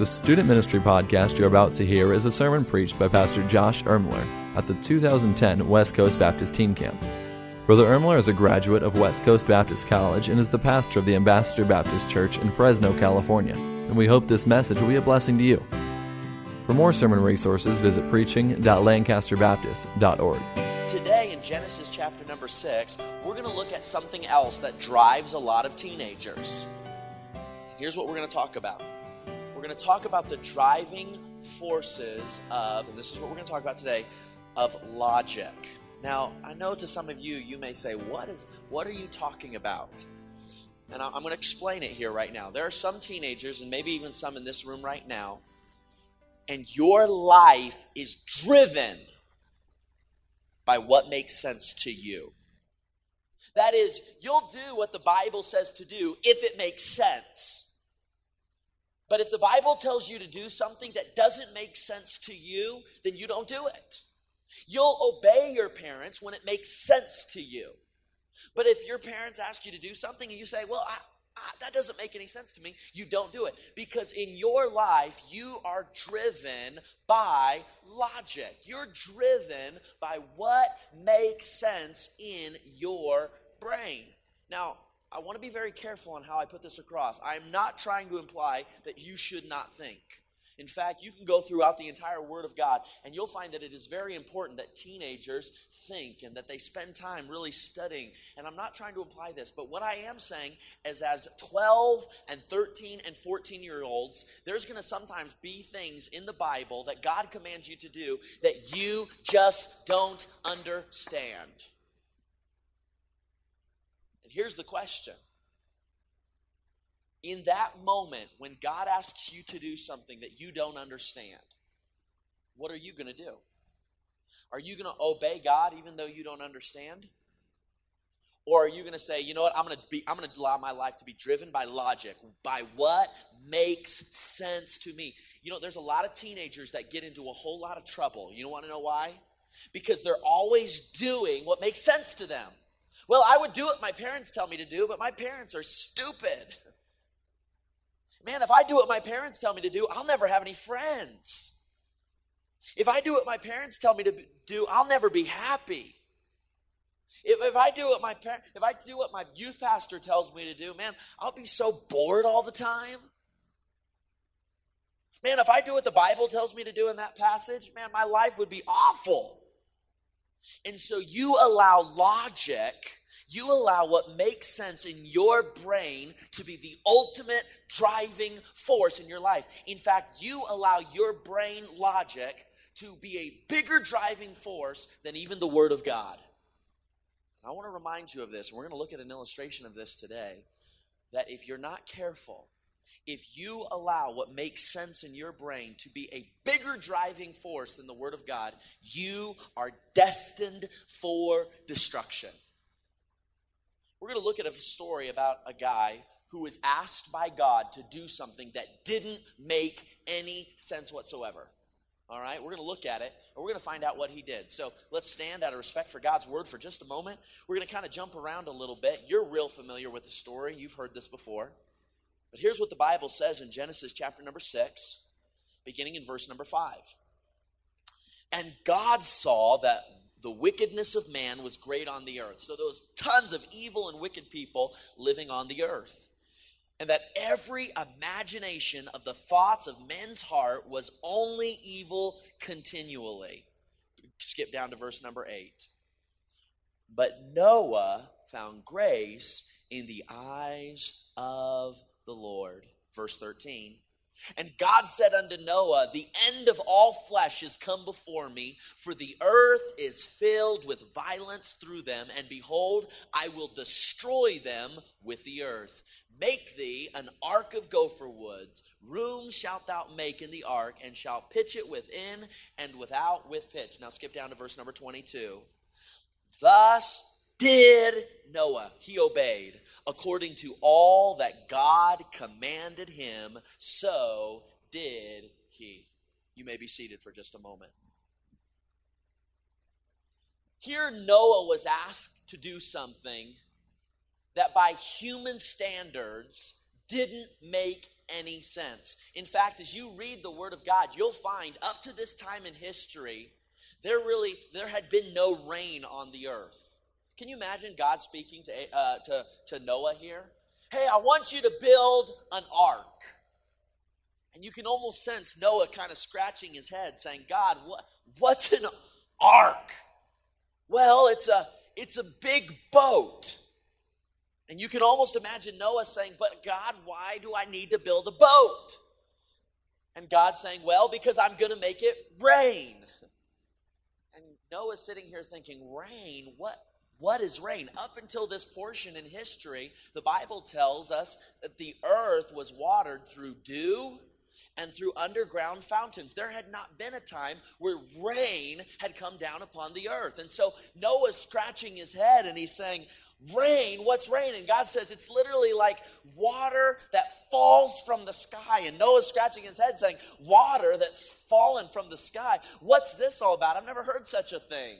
The student ministry podcast you're about to hear is a sermon preached by Pastor Josh Ermler at the 2010 West Coast Baptist Teen Camp. Brother Ermler is a graduate of West Coast Baptist College and is the pastor of the Ambassador Baptist Church in Fresno, California, and we hope this message will be a blessing to you. For more sermon resources, visit preaching.lancasterbaptist.org. Today in Genesis chapter number 6, we're going to look at something else that drives a lot of teenagers. Here's what we're going to talk about we're going to talk about the driving forces of, and this is what we're going to talk about today, of logic. Now, I know to some of you, you may say, "What is? What are you talking about?" And I'm going to explain it here right now. There are some teenagers, and maybe even some in this room right now, and your life is driven by what makes sense to you. That is, you'll do what the Bible says to do if it makes sense. But if the Bible tells you to do something that doesn't make sense to you, then you don't do it. You'll obey your parents when it makes sense to you. But if your parents ask you to do something and you say, well, I, I, that doesn't make any sense to me, you don't do it. Because in your life, you are driven by logic. You're driven by what makes sense in your brain. Now, I want to be very careful on how I put this across. I am not trying to imply that you should not think. In fact, you can go throughout the entire Word of God and you'll find that it is very important that teenagers think and that they spend time really studying. And I'm not trying to imply this, but what I am saying is as 12 and 13 and 14 year olds, there's going to sometimes be things in the Bible that God commands you to do that you just don't understand. And here's the question In that moment, when God asks you to do something that you don't understand, what are you going to do? Are you going to obey God even though you don't understand? Or are you going to say, you know what, I'm going to be I'm going to allow my life to be driven by logic, by what makes sense to me. You know, there's a lot of teenagers that get into a whole lot of trouble. You don't want to know why? Because they're always doing what makes sense to them. Well, I would do what my parents tell me to do, but my parents are stupid. Man, if I do what my parents tell me to do, I'll never have any friends. If I do what my parents tell me to do, I'll never be happy. If, if I do what my parent, if I do what my youth pastor tells me to do, man, I'll be so bored all the time. Man, if I do what the Bible tells me to do in that passage, man, my life would be awful. And so you allow logic you allow what makes sense in your brain to be the ultimate driving force in your life. In fact, you allow your brain logic to be a bigger driving force than even the Word of God. And I want to remind you of this, we're going to look at an illustration of this today. That if you're not careful, if you allow what makes sense in your brain to be a bigger driving force than the Word of God, you are destined for destruction. We're going to look at a story about a guy who was asked by God to do something that didn't make any sense whatsoever. All right, we're going to look at it and we're going to find out what he did. So let's stand out of respect for God's word for just a moment. We're going to kind of jump around a little bit. You're real familiar with the story, you've heard this before. But here's what the Bible says in Genesis chapter number 6, beginning in verse number 5. And God saw that the wickedness of man was great on the earth. So there was tons of evil and wicked people living on the earth. And that every imagination of the thoughts of men's heart was only evil continually. Skip down to verse number 8. But Noah found grace in the eyes of the Lord. Verse 13. And God said unto Noah, The end of all flesh is come before me, for the earth is filled with violence through them, and behold, I will destroy them with the earth. Make thee an ark of gopher woods. Room shalt thou make in the ark, and shalt pitch it within and without with pitch. Now skip down to verse number 22. Thus did Noah, he obeyed according to all that God commanded him, so did he. You may be seated for just a moment. Here, Noah was asked to do something that by human standards didn't make any sense. In fact, as you read the Word of God, you'll find up to this time in history, there really there had been no rain on the earth. Can you imagine God speaking to, uh, to, to Noah here? Hey, I want you to build an ark. And you can almost sense Noah kind of scratching his head, saying, God, what, what's an ark? Well, it's a it's a big boat. And you can almost imagine Noah saying, But God, why do I need to build a boat? And God saying, Well, because I'm going to make it rain. And Noah's sitting here thinking, Rain? What? What is rain? Up until this portion in history, the Bible tells us that the earth was watered through dew and through underground fountains. There had not been a time where rain had come down upon the earth. And so Noah's scratching his head and he's saying, Rain, what's rain? And God says it's literally like water that falls from the sky. And Noah's scratching his head saying, Water that's fallen from the sky. What's this all about? I've never heard such a thing.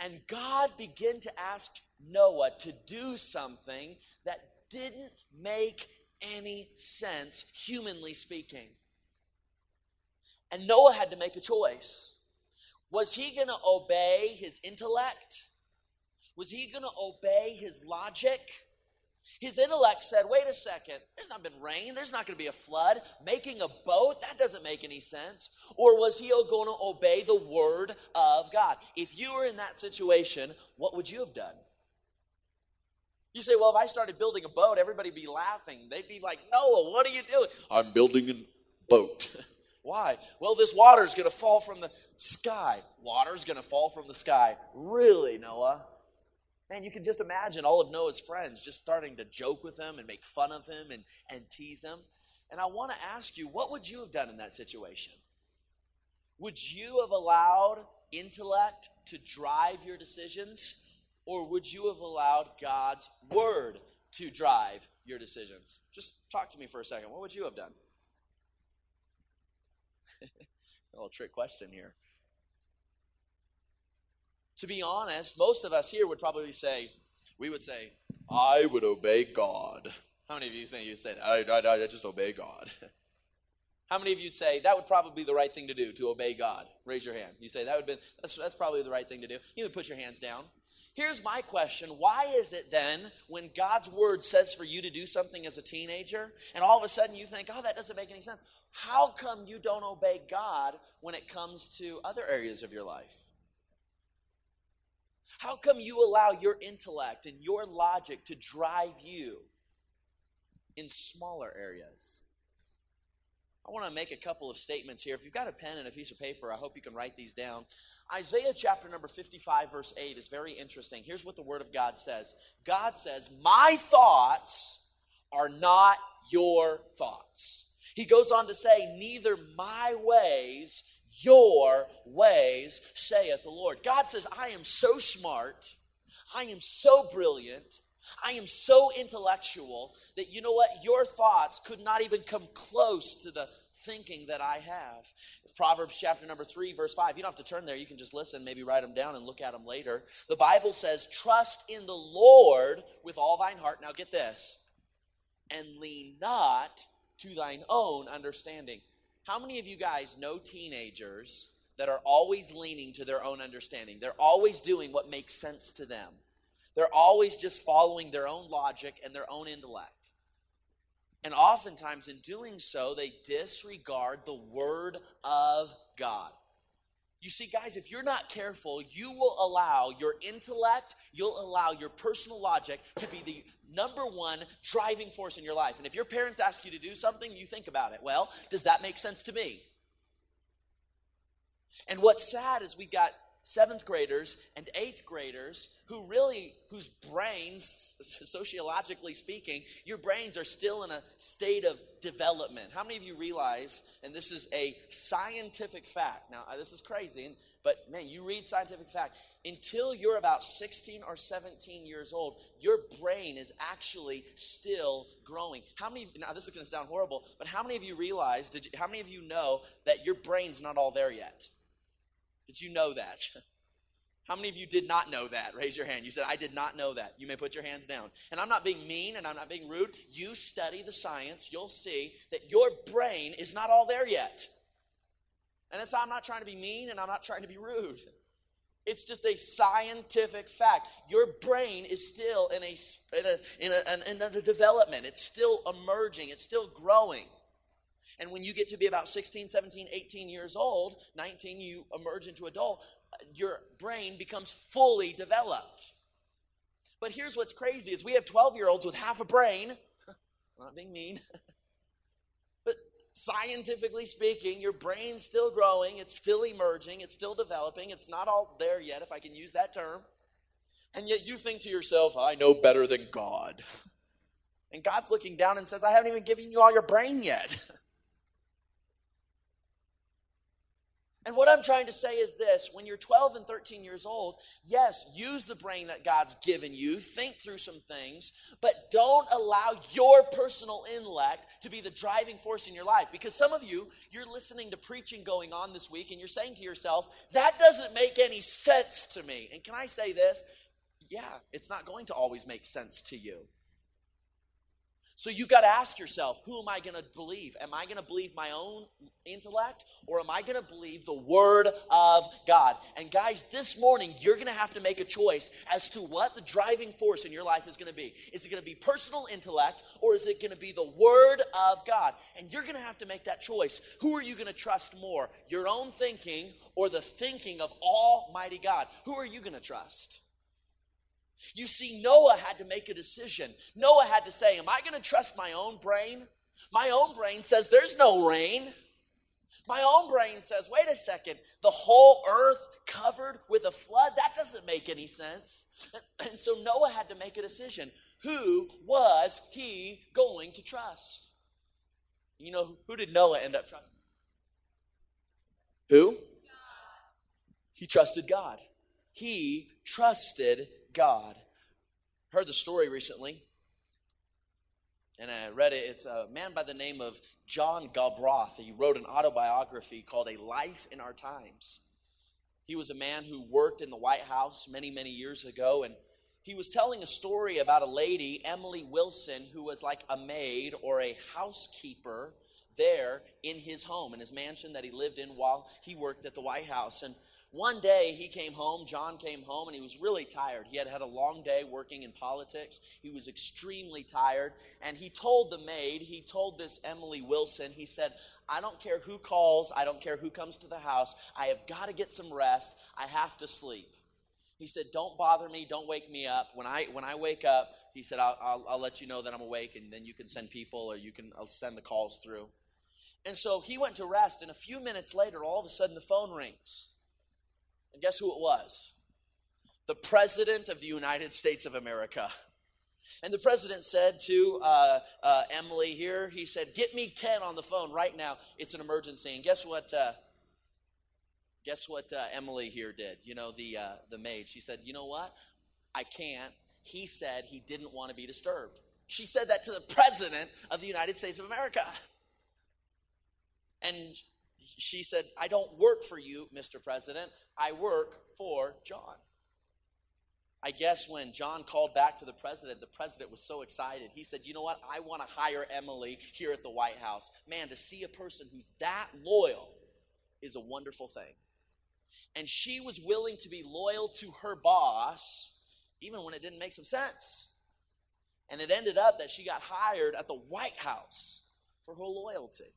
And God began to ask Noah to do something that didn't make any sense, humanly speaking. And Noah had to make a choice. Was he going to obey his intellect? Was he going to obey his logic? His intellect said, wait a second, there's not been rain, there's not going to be a flood. Making a boat, that doesn't make any sense. Or was he going to obey the word of God? If you were in that situation, what would you have done? You say, well, if I started building a boat, everybody'd be laughing. They'd be like, Noah, what are you doing? I'm building a boat. Why? Well, this water's going to fall from the sky. Water's going to fall from the sky. Really, Noah? Man, you can just imagine all of Noah's friends just starting to joke with him and make fun of him and, and tease him. And I want to ask you, what would you have done in that situation? Would you have allowed intellect to drive your decisions? Or would you have allowed God's word to drive your decisions? Just talk to me for a second. What would you have done? a little trick question here. To be honest, most of us here would probably say, we would say, I would obey God. How many of you think you said, I, I, I just obey God? How many of you say that would probably be the right thing to do to obey God? Raise your hand. You say that would be that's, that's probably the right thing to do. You would put your hands down. Here's my question Why is it then, when God's word says for you to do something as a teenager, and all of a sudden you think, oh, that doesn't make any sense? How come you don't obey God when it comes to other areas of your life? How come you allow your intellect and your logic to drive you in smaller areas? I want to make a couple of statements here. If you've got a pen and a piece of paper, I hope you can write these down. Isaiah chapter number 55, verse 8 is very interesting. Here's what the Word of God says God says, My thoughts are not your thoughts. He goes on to say, Neither my ways, your ways, saith the Lord. God says, I am so smart, I am so brilliant, I am so intellectual that you know what? Your thoughts could not even come close to the thinking that I have. Proverbs chapter number 3, verse 5. You don't have to turn there. You can just listen, maybe write them down and look at them later. The Bible says, Trust in the Lord with all thine heart. Now get this. And lean not to thine own understanding. How many of you guys know teenagers that are always leaning to their own understanding? They're always doing what makes sense to them. They're always just following their own logic and their own intellect. And oftentimes, in doing so, they disregard the Word of God. You see, guys, if you're not careful, you will allow your intellect, you'll allow your personal logic to be the number one driving force in your life. And if your parents ask you to do something, you think about it. Well, does that make sense to me? And what's sad is we got seventh graders and eighth graders who really whose brains sociologically speaking your brains are still in a state of development. How many of you realize and this is a scientific fact now uh, this is crazy but man you read scientific fact until you're about 16 or 17 years old your brain is actually still growing. How many now this is going to sound horrible but how many of you realize did you, how many of you know that your brain's not all there yet did you know that? How many of you did not know that? Raise your hand. You said, I did not know that. You may put your hands down. And I'm not being mean and I'm not being rude. You study the science, you'll see that your brain is not all there yet. And that's I'm not trying to be mean and I'm not trying to be rude. It's just a scientific fact. Your brain is still in a, in a, in a, in a development, it's still emerging, it's still growing. And when you get to be about 16, 17, 18 years old, 19, you emerge into adult, your brain becomes fully developed. But here's what's crazy is we have 12 year olds with half a brain. not being mean. but scientifically speaking, your brain's still growing, it's still emerging, it's still developing, it's not all there yet, if I can use that term. And yet you think to yourself, I know better than God. And God's looking down and says, I haven't even given you all your brain yet. And what I'm trying to say is this when you're 12 and 13 years old, yes, use the brain that God's given you, think through some things, but don't allow your personal intellect to be the driving force in your life. Because some of you, you're listening to preaching going on this week and you're saying to yourself, that doesn't make any sense to me. And can I say this? Yeah, it's not going to always make sense to you. So you've got to ask yourself, who am I going to believe? Am I going to believe my own intellect or am I going to believe the word of God? And guys, this morning you're going to have to make a choice as to what the driving force in your life is going to be. Is it going to be personal intellect or is it going to be the word of God? And you're going to have to make that choice. Who are you going to trust more? Your own thinking or the thinking of Almighty God? Who are you going to trust? You see, Noah had to make a decision. Noah had to say, Am I going to trust my own brain? My own brain says there's no rain. My own brain says, wait a second, the whole earth covered with a flood? That doesn't make any sense. And so Noah had to make a decision. Who was he going to trust? You know, who did Noah end up trusting? Who? He trusted God. He trusted God. Heard the story recently, and I read it. It's a man by the name of John Galbraith. He wrote an autobiography called A Life in Our Times. He was a man who worked in the White House many, many years ago, and he was telling a story about a lady, Emily Wilson, who was like a maid or a housekeeper there in his home, in his mansion that he lived in while he worked at the White House. And one day he came home, John came home, and he was really tired. He had had a long day working in politics. He was extremely tired. And he told the maid, he told this Emily Wilson, he said, I don't care who calls, I don't care who comes to the house. I have got to get some rest. I have to sleep. He said, Don't bother me, don't wake me up. When I, when I wake up, he said, I'll, I'll, I'll let you know that I'm awake, and then you can send people or you can I'll send the calls through. And so he went to rest, and a few minutes later, all of a sudden the phone rings. And guess who it was? The President of the United States of America. And the president said to uh, uh, Emily here, he said, Get me Ken on the phone right now. It's an emergency. And guess what? Uh, guess what uh, Emily here did? You know, the, uh, the maid. She said, You know what? I can't. He said he didn't want to be disturbed. She said that to the president of the United States of America. And she said, I don't work for you, Mr. President. I work for John. I guess when John called back to the president, the president was so excited. He said, You know what? I want to hire Emily here at the White House. Man, to see a person who's that loyal is a wonderful thing. And she was willing to be loyal to her boss, even when it didn't make some sense. And it ended up that she got hired at the White House for her loyalty.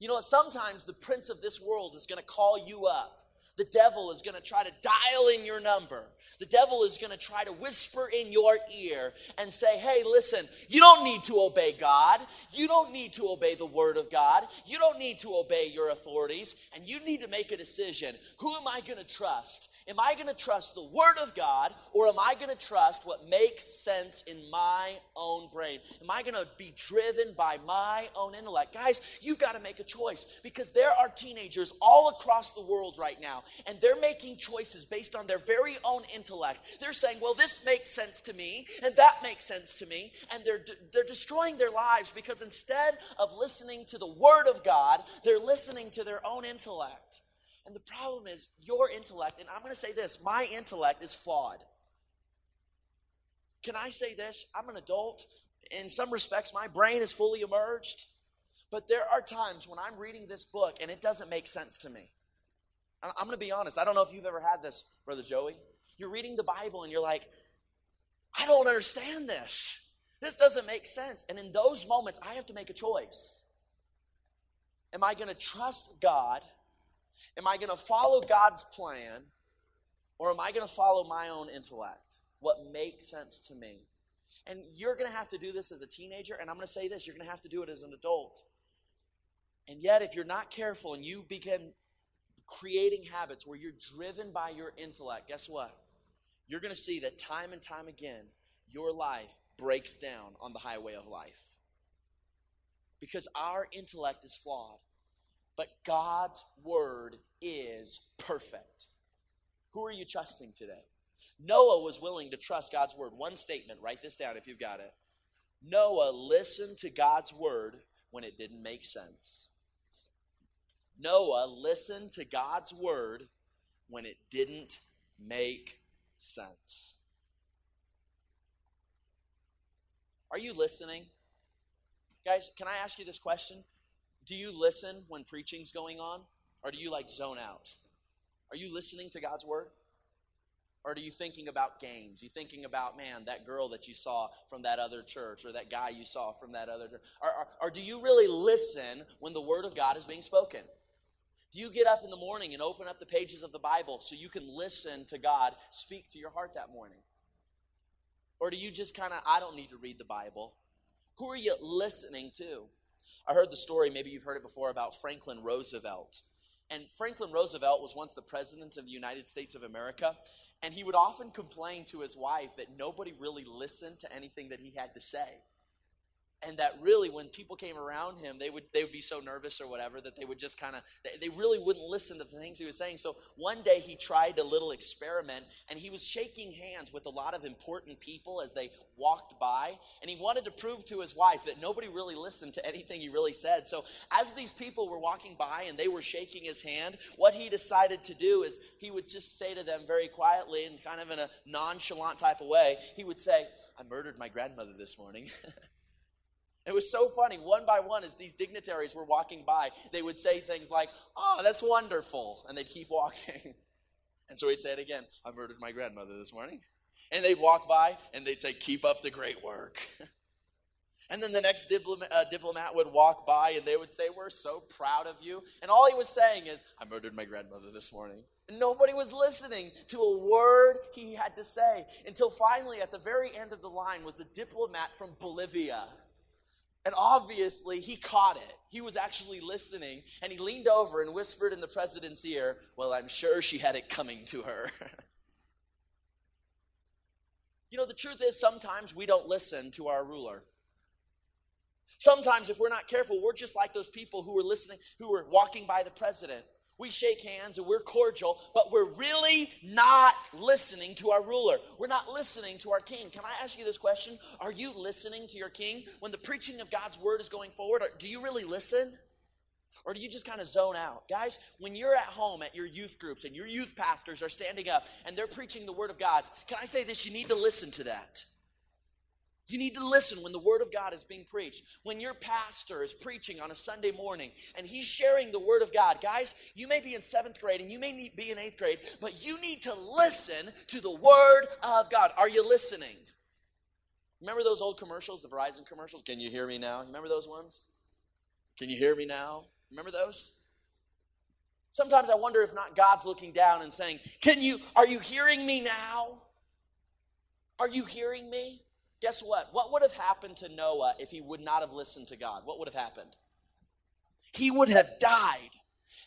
You know, sometimes the prince of this world is going to call you up. The devil is going to try to dial in your number. The devil is going to try to whisper in your ear and say, Hey, listen, you don't need to obey God. You don't need to obey the word of God. You don't need to obey your authorities. And you need to make a decision. Who am I going to trust? Am I going to trust the Word of God or am I going to trust what makes sense in my own brain? Am I going to be driven by my own intellect? Guys, you've got to make a choice because there are teenagers all across the world right now and they're making choices based on their very own intellect. They're saying, well, this makes sense to me and that makes sense to me. And they're, they're destroying their lives because instead of listening to the Word of God, they're listening to their own intellect. And the problem is your intellect, and I'm going to say this my intellect is flawed. Can I say this? I'm an adult. In some respects, my brain is fully emerged. But there are times when I'm reading this book and it doesn't make sense to me. I'm going to be honest. I don't know if you've ever had this, Brother Joey. You're reading the Bible and you're like, I don't understand this. This doesn't make sense. And in those moments, I have to make a choice. Am I going to trust God? Am I going to follow God's plan? Or am I going to follow my own intellect? What makes sense to me? And you're going to have to do this as a teenager. And I'm going to say this you're going to have to do it as an adult. And yet, if you're not careful and you begin creating habits where you're driven by your intellect, guess what? You're going to see that time and time again, your life breaks down on the highway of life. Because our intellect is flawed, but God's word is perfect. Who are you trusting today? Noah was willing to trust God's word. One statement, write this down if you've got it. Noah listened to God's word when it didn't make sense. Noah listened to God's word when it didn't make sense. Are you listening? Guys, can I ask you this question? Do you listen when preaching's going on? Or do you like zone out? Are you listening to God's word? Or are you thinking about games? You thinking about, man, that girl that you saw from that other church or that guy you saw from that other church? Or, or, or do you really listen when the word of God is being spoken? Do you get up in the morning and open up the pages of the Bible so you can listen to God speak to your heart that morning? Or do you just kind of, I don't need to read the Bible? Who are you listening to? I heard the story, maybe you've heard it before, about Franklin Roosevelt. And Franklin Roosevelt was once the president of the United States of America. And he would often complain to his wife that nobody really listened to anything that he had to say and that really when people came around him they would they would be so nervous or whatever that they would just kind of they, really wouldn't listen to the things he was saying. So one day he tried a little experiment and he was shaking hands with a lot of important people as they walked by and he wanted to prove to his wife that nobody really listened to anything he really said. So as these people were walking by and they were shaking his hand what he decided to do is he would just say to them very quietly and kind of in a nonchalant type of way he would say i murdered my grandmother this morning It was so funny. One by one, as these dignitaries were walking by, they would say things like, Oh, that's wonderful. And they'd keep walking. And so he'd say it again I murdered my grandmother this morning. And they'd walk by and they'd say, Keep up the great work. And then the next uh, diplomat would walk by and they would say, We're so proud of you. And all he was saying is, I murdered my grandmother this morning. And nobody was listening to a word he had to say until finally, at the very end of the line, was a diplomat from Bolivia. And obviously, he caught it. He was actually listening, and he leaned over and whispered in the president's ear, Well, I'm sure she had it coming to her. you know, the truth is, sometimes we don't listen to our ruler. Sometimes, if we're not careful, we're just like those people who were listening, who were walking by the president we shake hands and we're cordial, but we're really not listening to our ruler. We're not listening to our king. Can I ask you this question? Are you listening to your king? When the preaching of God's word is going forward, do you really listen? Or do you just kind of zone out? Guys, when you're at home at your youth groups and your youth pastors are standing up and they're preaching the word of God, can I say this? You need to listen to that. You need to listen when the Word of God is being preached. When your pastor is preaching on a Sunday morning and he's sharing the Word of God, guys, you may be in seventh grade and you may be in eighth grade, but you need to listen to the Word of God. Are you listening? Remember those old commercials, the Verizon commercials? Can you hear me now? Remember those ones? Can you hear me now? Remember those? Sometimes I wonder if not God's looking down and saying, Can you, are you hearing me now? Are you hearing me? Guess what? What would have happened to Noah if he would not have listened to God? What would have happened? He would have died.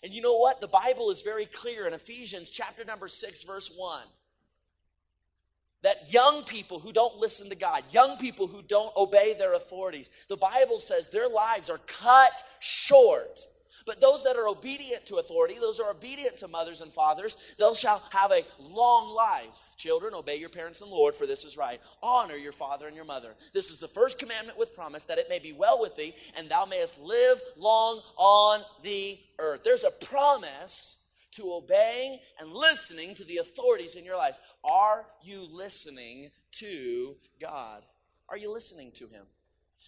And you know what? The Bible is very clear in Ephesians chapter number 6 verse 1 that young people who don't listen to God, young people who don't obey their authorities, the Bible says their lives are cut short but those that are obedient to authority, those are obedient to mothers and fathers, those shall have a long life. Children, obey your parents and Lord, for this is right. Honor your father and your mother. This is the first commandment with promise, that it may be well with thee, and thou mayest live long on the earth. There's a promise to obeying and listening to the authorities in your life. Are you listening to God? Are you listening to Him?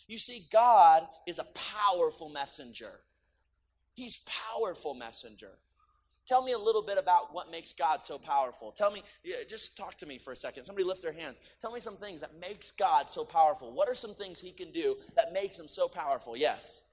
You see, God is a powerful messenger. He's powerful messenger. Tell me a little bit about what makes God so powerful. Tell me, just talk to me for a second. Somebody lift their hands. Tell me some things that makes God so powerful. What are some things he can do that makes him so powerful? Yes.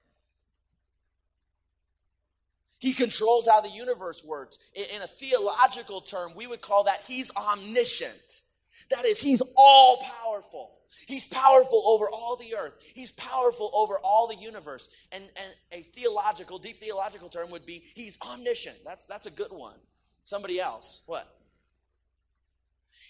He controls how the universe works. In a theological term, we would call that he's omniscient. That is, he's all powerful. He's powerful over all the earth. He's powerful over all the universe. And, and a theological, deep theological term would be he's omniscient. That's, that's a good one. Somebody else, what?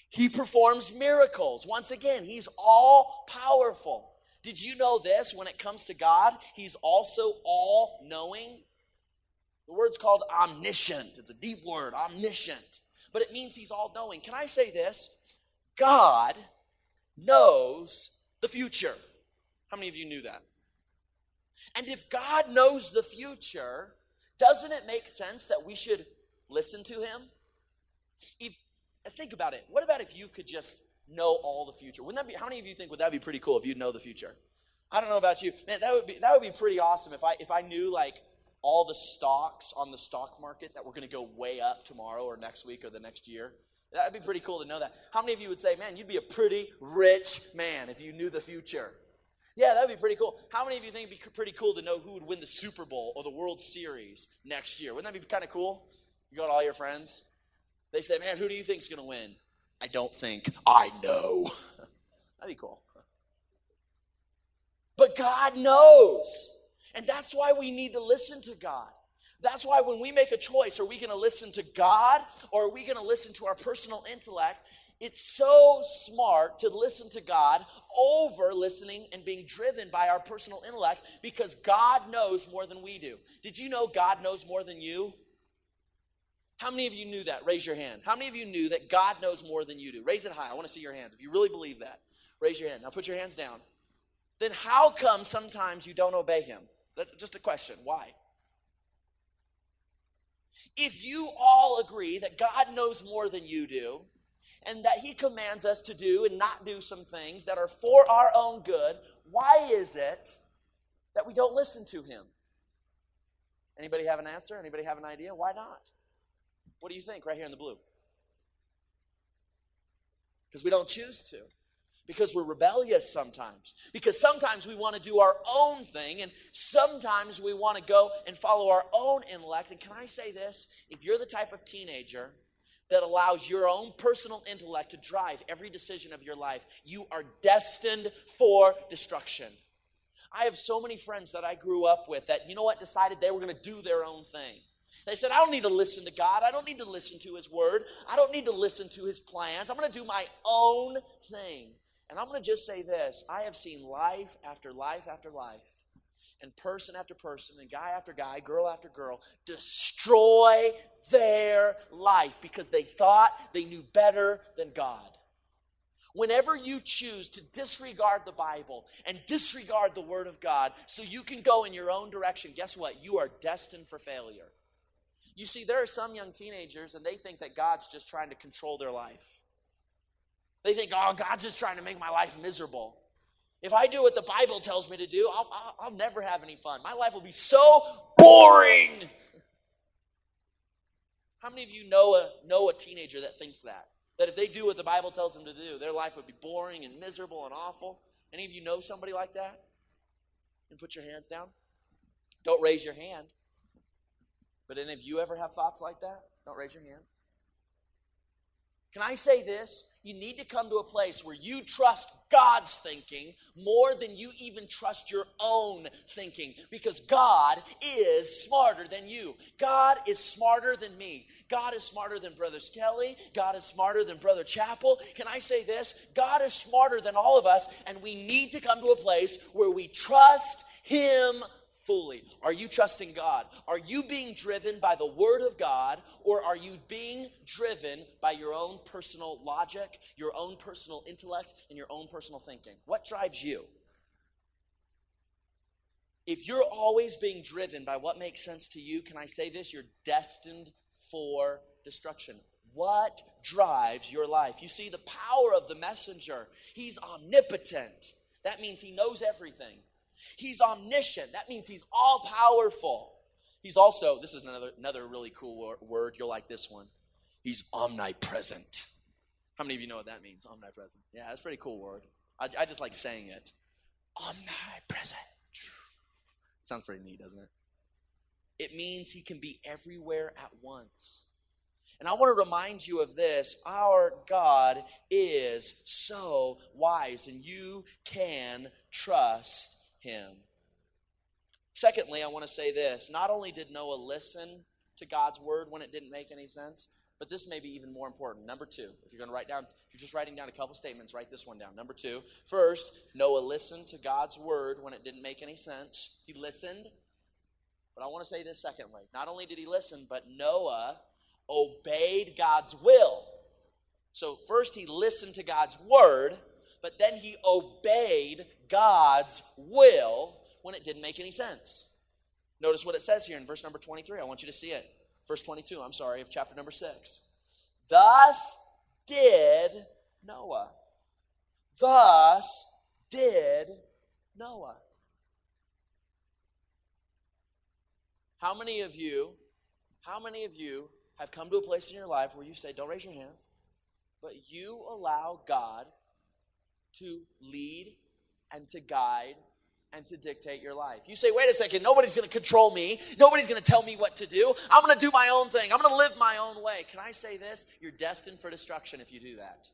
He performs miracles. Once again, he's all powerful. Did you know this? When it comes to God, he's also all knowing. The word's called omniscient. It's a deep word, omniscient. But it means he's all knowing. Can I say this? God knows the future. How many of you knew that? And if God knows the future, doesn't it make sense that we should listen to him? If uh, think about it. What about if you could just know all the future? Wouldn't that be how many of you think would that be pretty cool if you'd know the future? I don't know about you. Man, that would be that would be pretty awesome if I if I knew like all the stocks on the stock market that were going to go way up tomorrow or next week or the next year. That'd be pretty cool to know that. How many of you would say, man, you'd be a pretty rich man if you knew the future? Yeah, that'd be pretty cool. How many of you think it'd be pretty cool to know who would win the Super Bowl or the World Series next year? Wouldn't that be kind of cool? You got all your friends, they say, man, who do you think's going to win? I don't think. I know. that'd be cool. But God knows. And that's why we need to listen to God. That's why when we make a choice, are we going to listen to God or are we going to listen to our personal intellect? It's so smart to listen to God over listening and being driven by our personal intellect because God knows more than we do. Did you know God knows more than you? How many of you knew that? Raise your hand. How many of you knew that God knows more than you do? Raise it high. I want to see your hands. If you really believe that, raise your hand. Now put your hands down. Then how come sometimes you don't obey Him? That's just a question. Why? If you all agree that God knows more than you do, and that he commands us to do and not do some things that are for our own good, why is it that we don't listen to him? Anybody have an answer? Anybody have an idea? Why not? What do you think right here in the blue? Because we don't choose to because we're rebellious sometimes. Because sometimes we want to do our own thing, and sometimes we want to go and follow our own intellect. And can I say this? If you're the type of teenager that allows your own personal intellect to drive every decision of your life, you are destined for destruction. I have so many friends that I grew up with that, you know what, decided they were going to do their own thing. They said, I don't need to listen to God. I don't need to listen to His Word. I don't need to listen to His plans. I'm going to do my own thing. And I'm going to just say this I have seen life after life after life, and person after person, and guy after guy, girl after girl destroy their life because they thought they knew better than God. Whenever you choose to disregard the Bible and disregard the Word of God so you can go in your own direction, guess what? You are destined for failure. You see, there are some young teenagers and they think that God's just trying to control their life. They think, oh, God's just trying to make my life miserable. If I do what the Bible tells me to do, I'll, I'll, I'll never have any fun. My life will be so boring. How many of you know a, know a teenager that thinks that? That if they do what the Bible tells them to do, their life would be boring and miserable and awful? Any of you know somebody like that? And put your hands down. Don't raise your hand. But any of you ever have thoughts like that? Don't raise your hands. Can I say this? You need to come to a place where you trust God's thinking more than you even trust your own thinking because God is smarter than you. God is smarter than me. God is smarter than Brother Skelly. God is smarter than Brother Chappell. Can I say this? God is smarter than all of us, and we need to come to a place where we trust Him fully? Are you trusting God? Are you being driven by the Word of God, or are you being driven by your own personal logic, your own personal intellect, and your own personal thinking? What drives you? If you're always being driven by what makes sense to you, can I say this? You're destined for destruction. What drives your life? You see, the power of the messenger, he's omnipotent. That means he knows everything. He's omniscient. That means he's all powerful. He's also, this is another, another really cool word. You'll like this one. He's omnipresent. How many of you know what that means? Omnipresent. Yeah, that's a pretty cool word. I, I just like saying it. Omnipresent. Sounds pretty neat, doesn't it? It means he can be everywhere at once. And I want to remind you of this our God is so wise, and you can trust him. Secondly, I want to say this not only did Noah listen to God's word when it didn't make any sense, but this may be even more important. Number two, if you're going to write down, if you're just writing down a couple statements, write this one down. Number two, first, Noah listened to God's word when it didn't make any sense. He listened. But I want to say this secondly. Not only did he listen, but Noah obeyed God's will. So, first, he listened to God's word, but then he obeyed God's will when it didn't make any sense. Notice what it says here in verse number 23. I want you to see it. Verse 22, I'm sorry, of chapter number 6. Thus did Noah. Thus did Noah. How many of you, how many of you have come to a place in your life where you say, don't raise your hands, but you allow God to lead and to guide and to dictate your life. You say, wait a second, nobody's going to control me. Nobody's going to tell me what to do. I'm going to do my own thing. I'm going to live my own way. Can I say this? You're destined for destruction if you do that.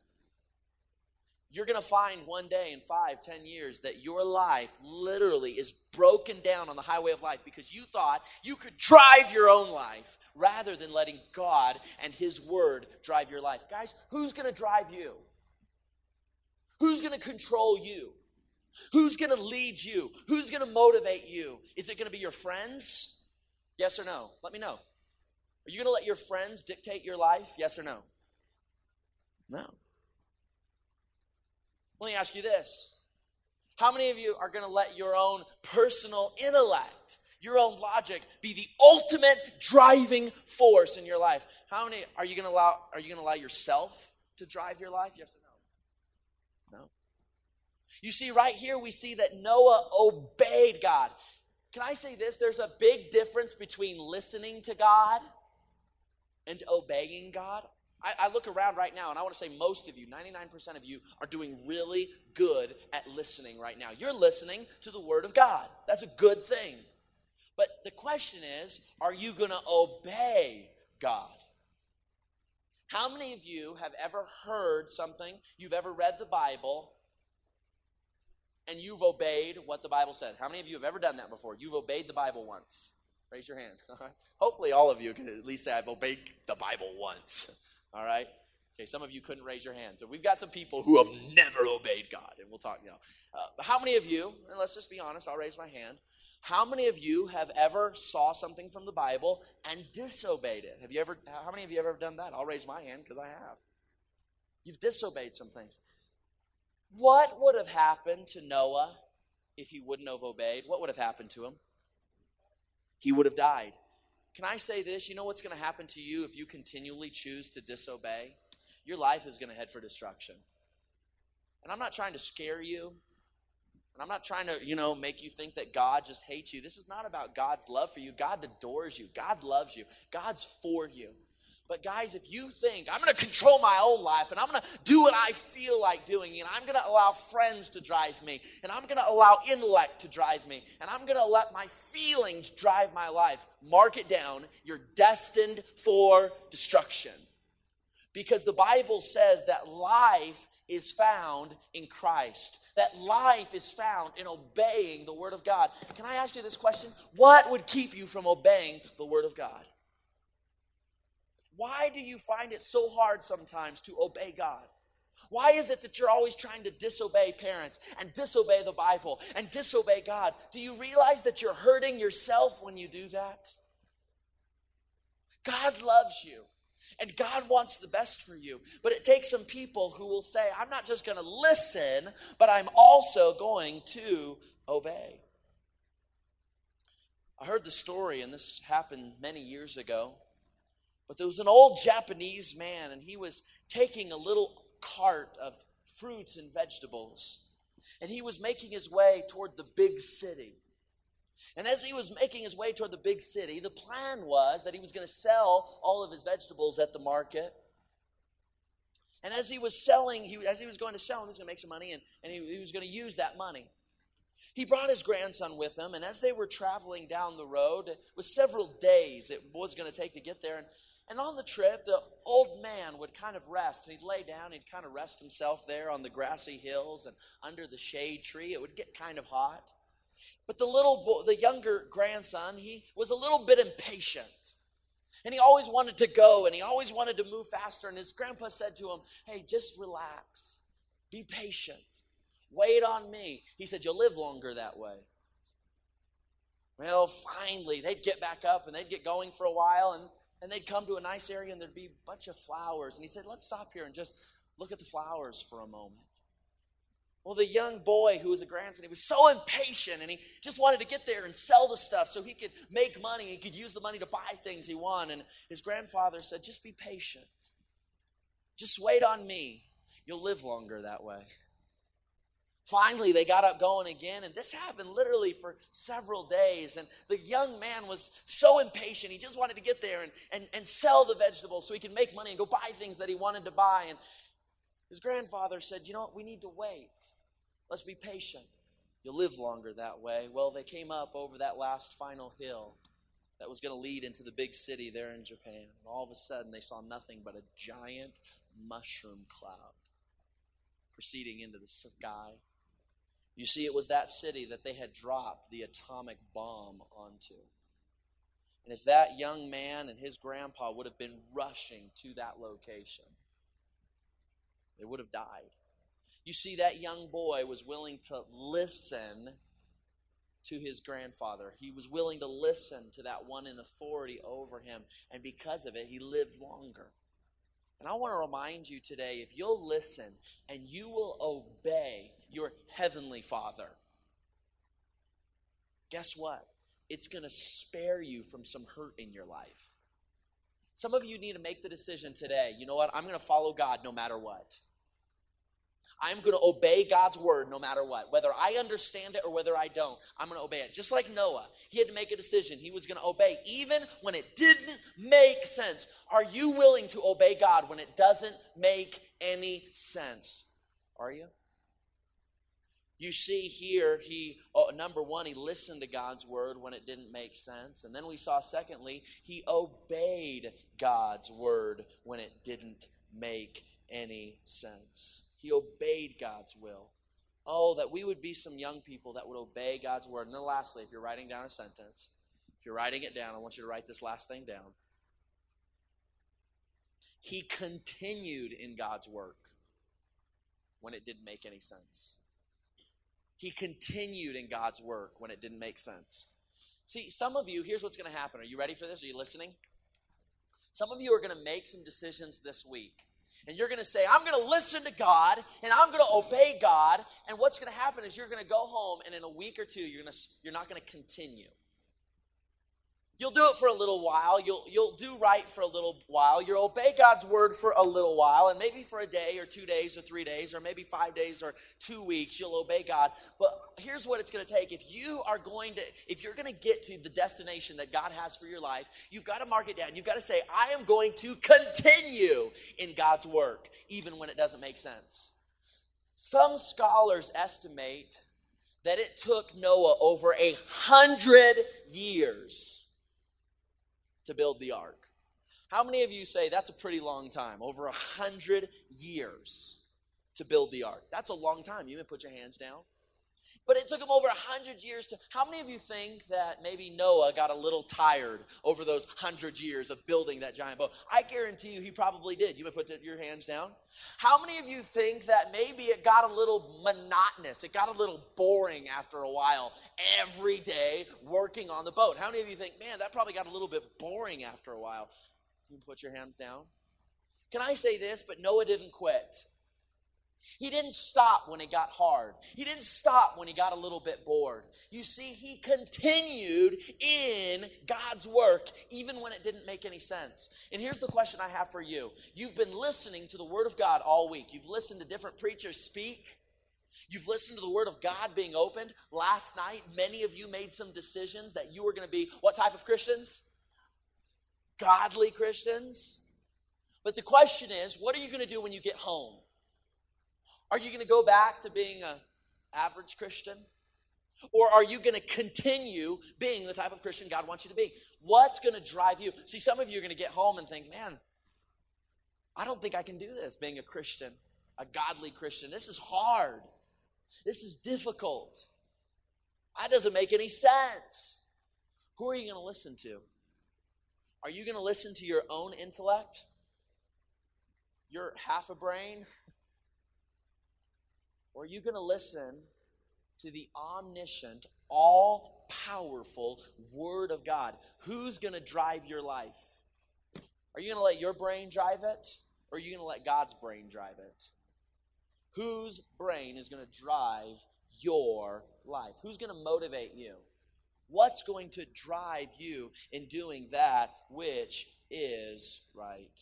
You're going to find one day in five, ten years that your life literally is broken down on the highway of life because you thought you could drive your own life rather than letting God and His Word drive your life. Guys, who's going to drive you? Who's going to control you? Who's going to lead you? Who's going to motivate you? Is it going to be your friends? Yes or no? Let me know. Are you going to let your friends dictate your life? Yes or no? No. Let me ask you this. How many of you are going to let your own personal intellect, your own logic be the ultimate driving force in your life? How many are you going to allow are you going to allow yourself to drive your life? Yes or no? You see, right here, we see that Noah obeyed God. Can I say this? There's a big difference between listening to God and obeying God. I, I, look around right now and I want to say most of you, 99% of you, are doing really good at listening right now. You're listening to the Word of God. That's a good thing. But the question is are you going to obey God? How many of you have ever heard something, you've ever read the Bible, and you've obeyed what the Bible said. How many of you have ever done that before? You've obeyed the Bible once. Raise your hand. Hopefully, all of you can at least say, I've obeyed the Bible once. All right? Okay, some of you couldn't raise your hand. So we've got some people who have never obeyed God, and we'll talk, you know. Uh, how many of you, and let's just be honest, I'll raise my hand. How many of you have ever saw something from the Bible and disobeyed it? Have you ever, how many of you have ever done that? I'll raise my hand because I have. You've disobeyed some things. What would have happened to Noah if he wouldn't have obeyed? What would have happened to him? He would have died. Can I say this? You know what's going to happen to you if you continually choose to disobey? Your life is going to head for destruction. And I'm not trying to scare you. And I'm not trying to, you know, make you think that God just hates you. This is not about God's love for you. God adores you. God loves you. God's for you. But, guys, if you think I'm going to control my own life and I'm going to do what I feel like doing, and I'm going to allow friends to drive me, and I'm going to allow intellect to drive me, and I'm going to let my feelings drive my life, mark it down. You're destined for destruction. Because the Bible says that life is found in Christ, that life is found in obeying the Word of God. Can I ask you this question? What would keep you from obeying the Word of God? Why do you find it so hard sometimes to obey God? Why is it that you're always trying to disobey parents and disobey the Bible and disobey God? Do you realize that you're hurting yourself when you do that? God loves you and God wants the best for you. But it takes some people who will say, I'm not just going to listen, but I'm also going to obey. I heard the story, and this happened many years ago But there was an old Japanese man, and he was taking a little cart of fruits and vegetables, and he was making his way toward the big city. And as he was making his way toward the big city, the plan was that he was going to sell all of his vegetables at the market. And as he was selling, he, as he was going to sell he was going to make some money, and, and he, he was going to use that money. He brought his grandson with him, and as they were traveling down the road, it was several days it was going to take to get there. And, and on the trip, the old man would kind of rest, he'd lay down, he'd kind of rest himself there on the grassy hills and under the shade tree. It would get kind of hot. But the little boy, the younger grandson, he was a little bit impatient. And he always wanted to go and he always wanted to move faster. And his grandpa said to him, Hey, just relax, be patient, wait on me. He said, You'll live longer that way. Well, finally, they'd get back up and they'd get going for a while and, and they'd come to a nice area and there'd be a bunch of flowers. And he said, Let's stop here and just look at the flowers for a moment. Well, the young boy who was a grandson, he was so impatient and he just wanted to get there and sell the stuff so he could make money. He could use the money to buy things he wanted. And his grandfather said, Just be patient. Just wait on me. You'll live longer that way. Finally, they got up going again, and this happened literally for several days. And the young man was so impatient. He just wanted to get there and, and, and sell the vegetables so he could make money and go buy things that he wanted to buy. And his grandfather said, You know what? We need to wait. Let's be patient. You'll live longer that way. Well, they came up over that last final hill that was going to lead into the big city there in Japan. And all of a sudden, they saw nothing but a giant mushroom cloud proceeding into the sky. You see, it was that city that they had dropped the atomic bomb onto. And if that young man and his grandpa would have been rushing to that location, they would have died. You see, that young boy was willing to listen to his grandfather. He was willing to listen to that one in authority over him. And because of it, he lived longer. And I want to remind you today if you'll listen and you will obey your heavenly father, guess what? It's going to spare you from some hurt in your life. Some of you need to make the decision today. You know what? I'm going to follow God no matter what. I'm going to obey God's word no matter what. Whether I understand it or whether I don't, I'm going to obey it. Just like Noah, he had to make a decision. He was going to obey even when it didn't make sense. Are you willing to obey God when it doesn't make any sense? Are you? You see here, he, oh, number one, he listened to God's word when it didn't make sense. And then we saw, secondly, he obeyed God's word when it didn't make any sense. He obeyed God's will. Oh, that we would be some young people that would obey God's word. And then, lastly, if you're writing down a sentence, if you're writing it down, I want you to write this last thing down. He continued in God's work when it didn't make any sense. He continued in God's work when it didn't make sense. See, some of you, here's what's going to happen. Are you ready for this? Are you listening? Some of you are going to make some decisions this week and you're going to say, I'm going to listen to God and I'm going to obey God. And what's going to happen is you're going to go home and in a week or two, you're, going to, you're not going to continue. You'll do it for a little while. You'll, you'll do right for a little while. You'll obey God's word for a little while, and maybe for a day or two days or three days or maybe five days or two weeks, you'll obey God. But here's what it's going to take. If you are going to, if you're going to get to the destination that God has for your life, you've got to mark it down. You've got to say, I am going to continue in God's work, even when it doesn't make sense. Some scholars estimate that it took Noah over a hundred years to build the ark. How many of you say that's a pretty long time? Over a hundred years to build the ark. That's a long time. You may put your hands down. But it took him over a hundred years to. How many of you think that maybe Noah got a little tired over those hundred years of building that giant boat? I guarantee you he probably did. You may put your hands down. How many of you think that maybe it got a little monotonous? It got a little boring after a while, every day working on the boat. How many of you think, man, that probably got a little bit boring after a while? You put your hands down. Can I say this? But Noah didn't quit. He didn't stop when it got hard. He didn't stop when he got a little bit bored. You see, he continued in God's work even when it didn't make any sense. And here's the question I have for you You've been listening to the Word of God all week, you've listened to different preachers speak. You've listened to the Word of God being opened. Last night, many of you made some decisions that you were going to be what type of Christians? Godly Christians. But the question is, what are you going to do when you get home? Are you going to go back to being an average Christian? Or are you going to continue being the type of Christian God wants you to be? What's going to drive you? See, some of you are going to get home and think, man, I don't think I can do this being a Christian, a godly Christian. This is hard. This is difficult. That doesn't make any sense. Who are you going to listen to? Are you going to listen to your own intellect? Your half a brain? Or are you going to listen to the omniscient, all powerful Word of God? Who's going to drive your life? Are you going to let your brain drive it? Or are you going to let God's brain drive it? Whose brain is going to drive your life? Who's going to motivate you? What's going to drive you in doing that which is right?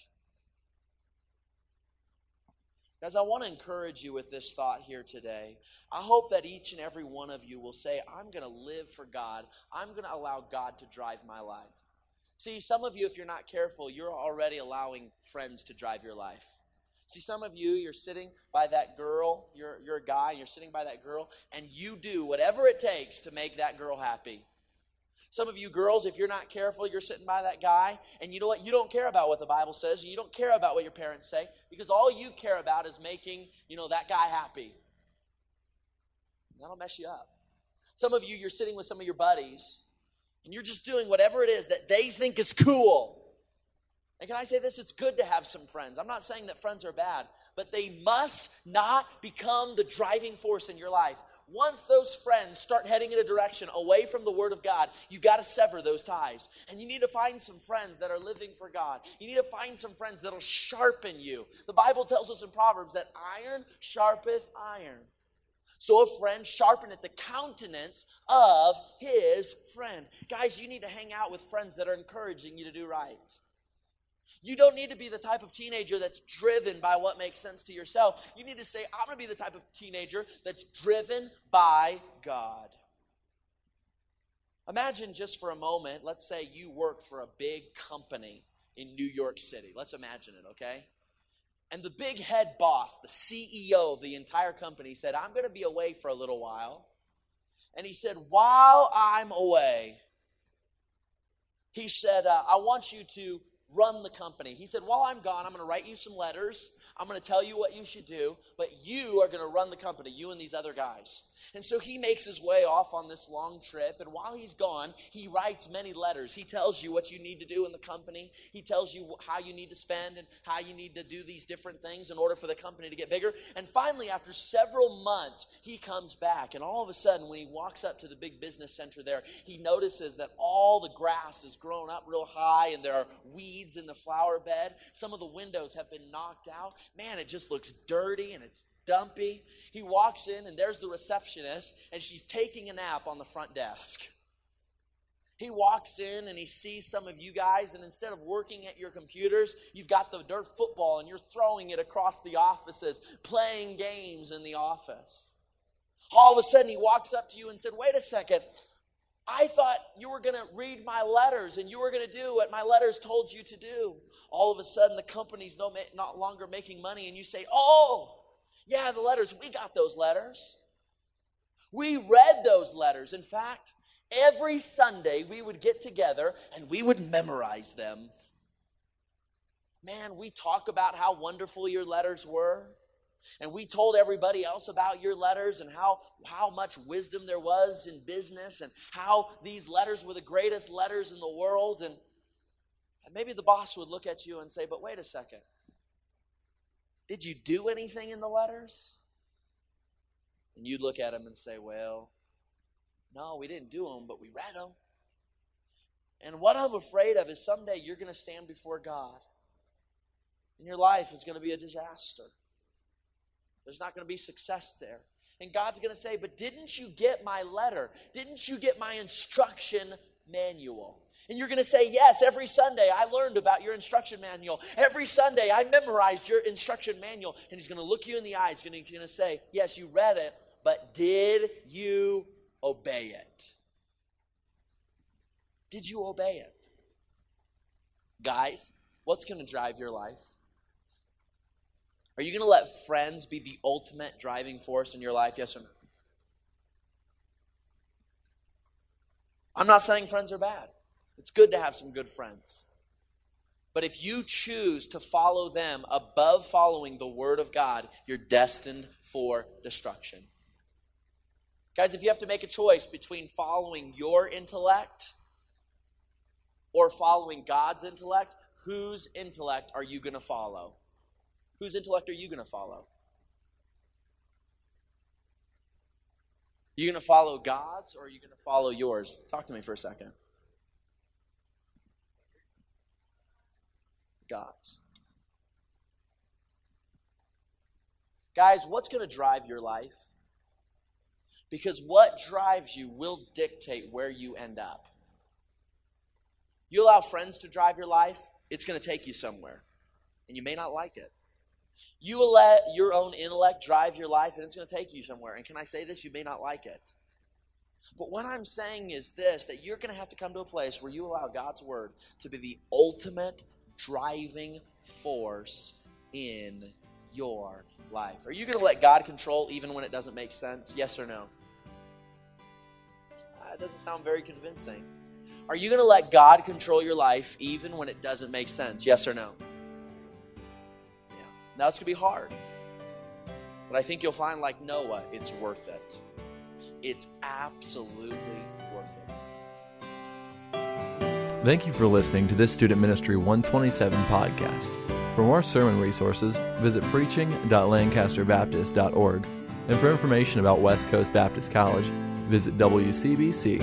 Guys, I want to encourage you with this thought here today. I hope that each and every one of you will say, I'm going to live for God. I'm going to allow God to drive my life. See, some of you, if you're not careful, you're already allowing friends to drive your life. See, some of you, you're sitting by that girl, you're, you're a guy, you're sitting by that girl, and you do whatever it takes to make that girl happy. Some of you girls, if you're not careful, you're sitting by that guy, and you know what? You don't care about what the Bible says, and you don't care about what your parents say, because all you care about is making, you know, that guy happy. That'll mess you up. Some of you, you're sitting with some of your buddies, and you're just doing whatever it is that they think is cool. And can I say this? It's good to have some friends. I'm not saying that friends are bad, but they must not become the driving force in your life once those friends start heading in a direction away from the Word of God, you've got to sever those ties. And you need to find some friends that are living for God. You need to find some friends that'll sharpen you. The Bible tells us in Proverbs that iron sharpeth iron. So a friend sharpeneth the countenance of his friend. Guys, you need to hang out with friends that are encouraging you to do right. You don't need to be the type of teenager that's driven by what makes sense to yourself. You need to say, I'm going to be the type of teenager that's driven by God. Imagine just for a moment, let's say you work for a big company in New York City. Let's imagine it, okay? And the big head boss, the CEO of the entire company, said, I'm going to be away for a little while. And he said, While I'm away, he said, uh, I want you to run the company. He said, While I'm gone, I'm going to write you some letters. I'm going to tell you what you should do, but you are going to run the company, you and these other guys. And so he makes his way off on this long trip. And while he's gone, he writes many letters. He tells you what you need to do in the company, he tells you how you need to spend and how you need to do these different things in order for the company to get bigger. And finally, after several months, he comes back. And all of a sudden, when he walks up to the big business center there, he notices that all the grass is grown up real high and there are weeds in the flower bed. Some of the windows have been knocked out man, it just looks dirty and it's dumpy. He walks in, and there's the receptionist, and she's taking a nap on the front desk. He walks in and he sees some of you guys, and instead of working at your computers, you've got the dirt football and you're throwing it across the offices, playing games in the office. All of a sudden, he walks up to you and said, Wait a second. I thought you were going to read my letters and you were going to do what my letters told you to do all of a sudden the company's no, not longer making money, and you say, Oh, yeah, the letters, we got those letters. We read those letters. In fact, every Sunday we would get together and we would memorize them. Man, we talk about how wonderful your letters were. And we told everybody else about your letters and how, how much wisdom there was in business and how these letters were the greatest letters in the world. And and maybe the boss would look at you and say, But wait a second. Did you do anything in the letters? And you'd look at them and say, Well, no, we didn't do them, but we read them. And what I'm afraid of is someday you're going to stand before God, and your life is going to be a disaster. There's not going to be success there. And God's going to say, But didn't you get my letter? Didn't you get my instruction manual? And you're going to say, Yes, every Sunday I learned about your instruction manual. Every Sunday I memorized your instruction manual. And He's going to look you in the eyes. He's going to say, Yes, you read it, but did you obey it? Did you obey it? Guys, what's going to drive your life? Are you going to let friends be the ultimate driving force in your life? Yes or no? I'm not saying friends are bad. It's good to have some good friends. But if you choose to follow them above following the Word of God, you're destined for destruction. Guys, if you have to make a choice between following your intellect or following God's intellect, whose intellect are you going to follow? Whose intellect are you going to follow? You going to follow God's or are you going to follow yours? Talk to me for a second. God's. Guys, what's going to drive your life? Because what drives you will dictate where you end up. You allow friends to drive your life, it's going to take you somewhere, and you may not like it. You will let your own intellect drive your life, and it's going to take you somewhere. And can I say this? You may not like it. But what I'm saying is this that you're going to have to come to a place where you allow God's word to be the ultimate driving force in your life. Are you going to let God control even when it doesn't make sense? Yes or no? Uh, that doesn't sound very convincing. Are you going to let God control your life even when it doesn't make sense? Yes or no? Yeah. Now it's going to be hard. But I think you'll find, like Noah, it's worth it. It's absolutely worth it. Thank you for listening to this Student Ministry 127 podcast. For more sermon resources, visit preaching.lancasterbaptist.org. And for information about West Coast Baptist College, visit wcbc.edu.